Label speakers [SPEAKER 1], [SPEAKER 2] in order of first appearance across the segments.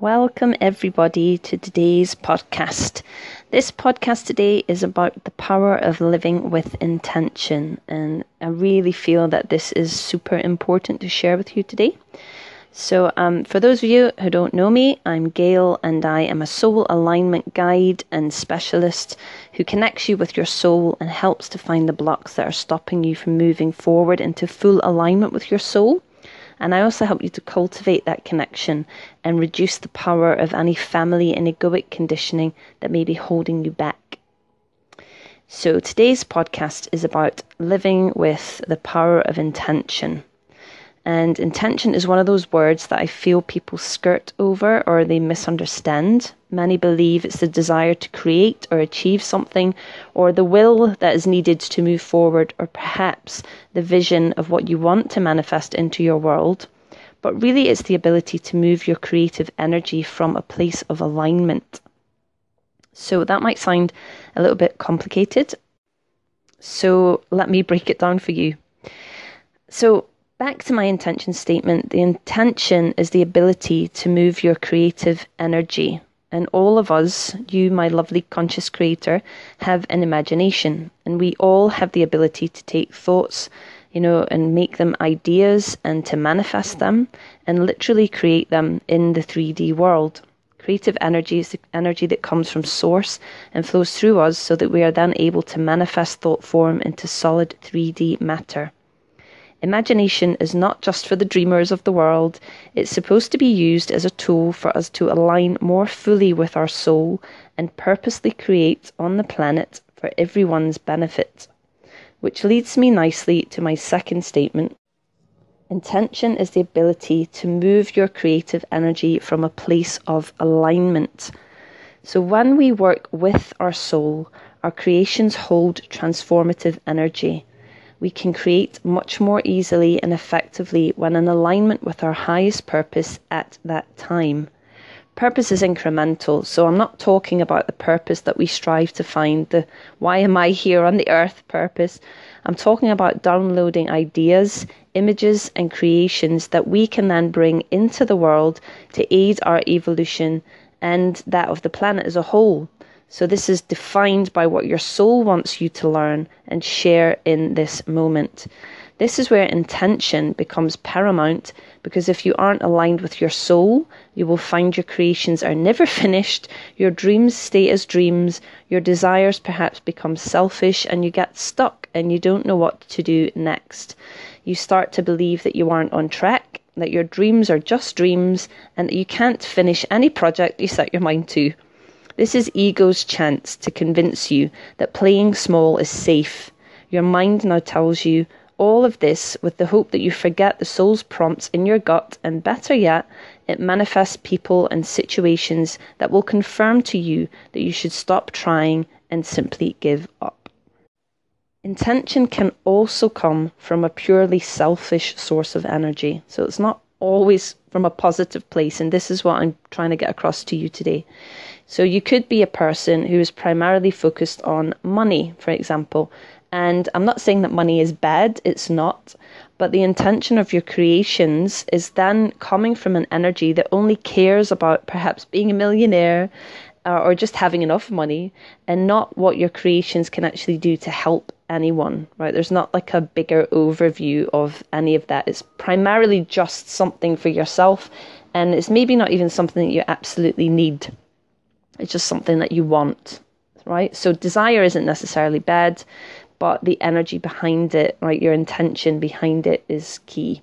[SPEAKER 1] Welcome, everybody, to today's podcast. This podcast today is about the power of living with intention, and I really feel that this is super important to share with you today. So, um, for those of you who don't know me, I'm Gail, and I am a soul alignment guide and specialist who connects you with your soul and helps to find the blocks that are stopping you from moving forward into full alignment with your soul. And I also help you to cultivate that connection and reduce the power of any family and egoic conditioning that may be holding you back. So today's podcast is about living with the power of intention. And intention is one of those words that I feel people skirt over or they misunderstand. Many believe it's the desire to create or achieve something, or the will that is needed to move forward, or perhaps the vision of what you want to manifest into your world. But really, it's the ability to move your creative energy from a place of alignment. So that might sound a little bit complicated. So let me break it down for you. So, back to my intention statement, the intention is the ability to move your creative energy. And all of us, you, my lovely conscious creator, have an imagination. And we all have the ability to take thoughts, you know, and make them ideas and to manifest them and literally create them in the 3D world. Creative energy is the energy that comes from source and flows through us so that we are then able to manifest thought form into solid 3D matter. Imagination is not just for the dreamers of the world, it's supposed to be used as a tool for us to align more fully with our soul and purposely create on the planet for everyone's benefit. Which leads me nicely to my second statement. Intention is the ability to move your creative energy from a place of alignment. So, when we work with our soul, our creations hold transformative energy we can create much more easily and effectively when in alignment with our highest purpose at that time. Purpose is incremental, so I'm not talking about the purpose that we strive to find, the why am I here on the earth purpose. I'm talking about downloading ideas, images, and creations that we can then bring into the world to aid our evolution and that of the planet as a whole. So, this is defined by what your soul wants you to learn and share in this moment. This is where intention becomes paramount because if you aren't aligned with your soul, you will find your creations are never finished, your dreams stay as dreams, your desires perhaps become selfish, and you get stuck and you don't know what to do next. You start to believe that you aren't on track, that your dreams are just dreams, and that you can't finish any project you set your mind to. This is ego's chance to convince you that playing small is safe. Your mind now tells you all of this with the hope that you forget the soul's prompts in your gut, and better yet, it manifests people and situations that will confirm to you that you should stop trying and simply give up. Intention can also come from a purely selfish source of energy. So it's not always from a positive place, and this is what I'm trying to get across to you today. So you could be a person who is primarily focused on money, for example. And I'm not saying that money is bad, it's not. But the intention of your creations is then coming from an energy that only cares about perhaps being a millionaire uh, or just having enough money and not what your creations can actually do to help anyone, right? There's not like a bigger overview of any of that. It's primarily just something for yourself and it's maybe not even something that you absolutely need. It's just something that you want, right? So desire isn't necessarily bad, but the energy behind it, right? Your intention behind it is key.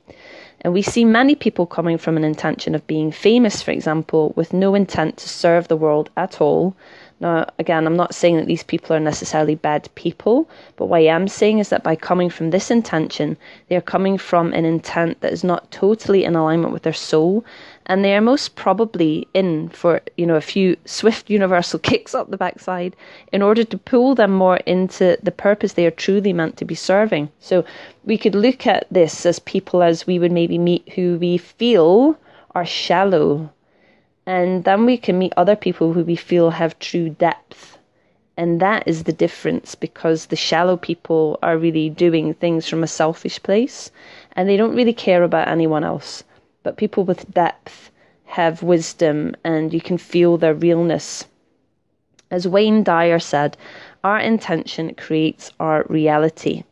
[SPEAKER 1] And we see many people coming from an intention of being famous, for example, with no intent to serve the world at all, now, again, I'm not saying that these people are necessarily bad people, but what I am saying is that by coming from this intention, they are coming from an intent that is not totally in alignment with their soul, and they are most probably in for you know a few swift universal kicks up the backside in order to pull them more into the purpose they are truly meant to be serving. So we could look at this as people as we would maybe meet who we feel are shallow and then we can meet other people who we feel have true depth. And that is the difference because the shallow people are really doing things from a selfish place and they don't really care about anyone else. But people with depth have wisdom and you can feel their realness. As Wayne Dyer said, our intention creates our reality.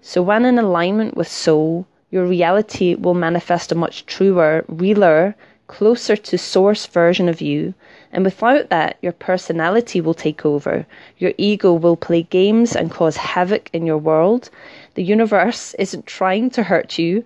[SPEAKER 1] So, when in alignment with soul, your reality will manifest a much truer, realer, closer to source version of you. And without that, your personality will take over. Your ego will play games and cause havoc in your world. The universe isn't trying to hurt you,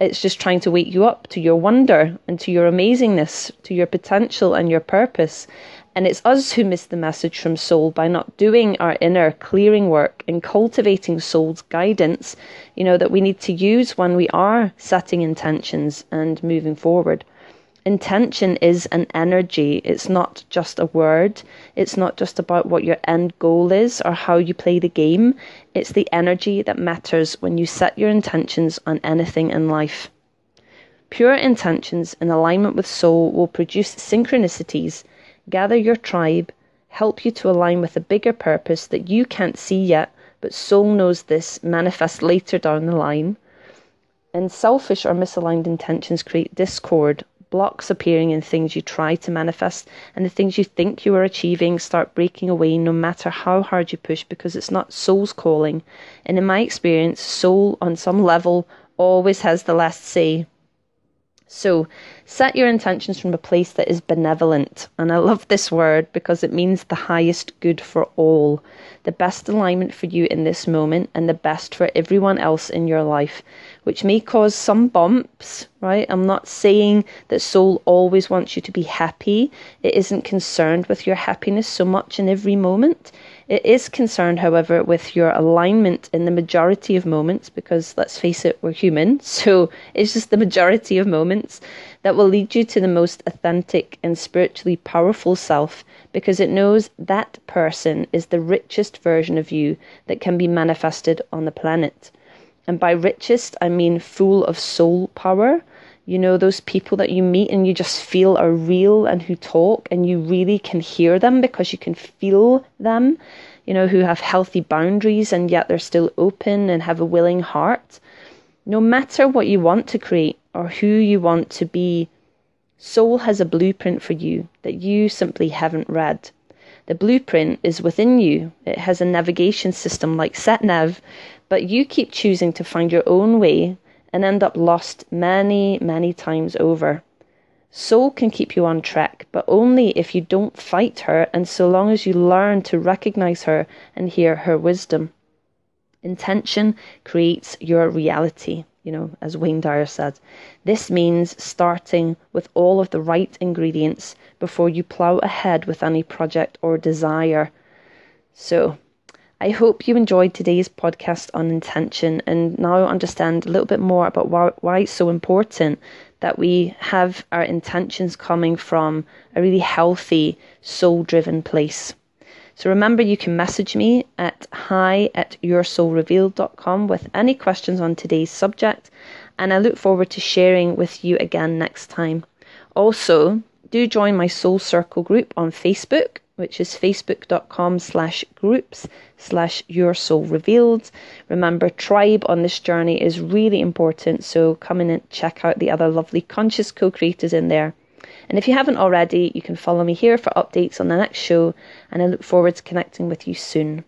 [SPEAKER 1] it's just trying to wake you up to your wonder and to your amazingness, to your potential and your purpose. And it's us who miss the message from soul by not doing our inner clearing work and cultivating soul's guidance, you know, that we need to use when we are setting intentions and moving forward. Intention is an energy. It's not just a word. It's not just about what your end goal is or how you play the game. It's the energy that matters when you set your intentions on anything in life. Pure intentions in alignment with soul will produce synchronicities gather your tribe, help you to align with a bigger purpose that you can't see yet, but soul knows this manifest later down the line. And selfish or misaligned intentions create discord, blocks appearing in things you try to manifest, and the things you think you are achieving start breaking away no matter how hard you push because it's not soul's calling. And in my experience, soul on some level always has the last say. So, set your intentions from a place that is benevolent. And I love this word because it means the highest good for all, the best alignment for you in this moment, and the best for everyone else in your life, which may cause some bumps, right? I'm not saying that soul always wants you to be happy. It isn't concerned with your happiness so much in every moment. It is concerned, however, with your alignment in the majority of moments, because let's face it, we're human. So it's just the majority of moments that will lead you to the most authentic and spiritually powerful self, because it knows that person is the richest version of you that can be manifested on the planet. And by richest, I mean full of soul power. You know, those people that you meet and you just feel are real and who talk and you really can hear them because you can feel them, you know, who have healthy boundaries and yet they're still open and have a willing heart. No matter what you want to create or who you want to be, soul has a blueprint for you that you simply haven't read. The blueprint is within you. It has a navigation system like SatNav, but you keep choosing to find your own way and end up lost many, many times over. Soul can keep you on track, but only if you don't fight her and so long as you learn to recognize her and hear her wisdom. Intention creates your reality you know, as Wayne Dyer said. This means starting with all of the right ingredients before you plow ahead with any project or desire. So, I hope you enjoyed today's podcast on intention and now understand a little bit more about why, why it's so important that we have our intentions coming from a really healthy, soul driven place. So remember, you can message me at hi at yoursoulrevealed.com with any questions on today's subject, and I look forward to sharing with you again next time. Also, do join my Soul Circle group on Facebook, which is facebook.com slash groups slash your soul revealed. Remember, tribe on this journey is really important, so come in and check out the other lovely conscious co creators in there. And if you haven't already, you can follow me here for updates on the next show, and I look forward to connecting with you soon.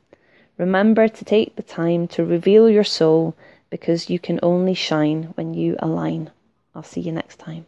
[SPEAKER 1] Remember to take the time to reveal your soul because you can only shine when you align. I'll see you next time.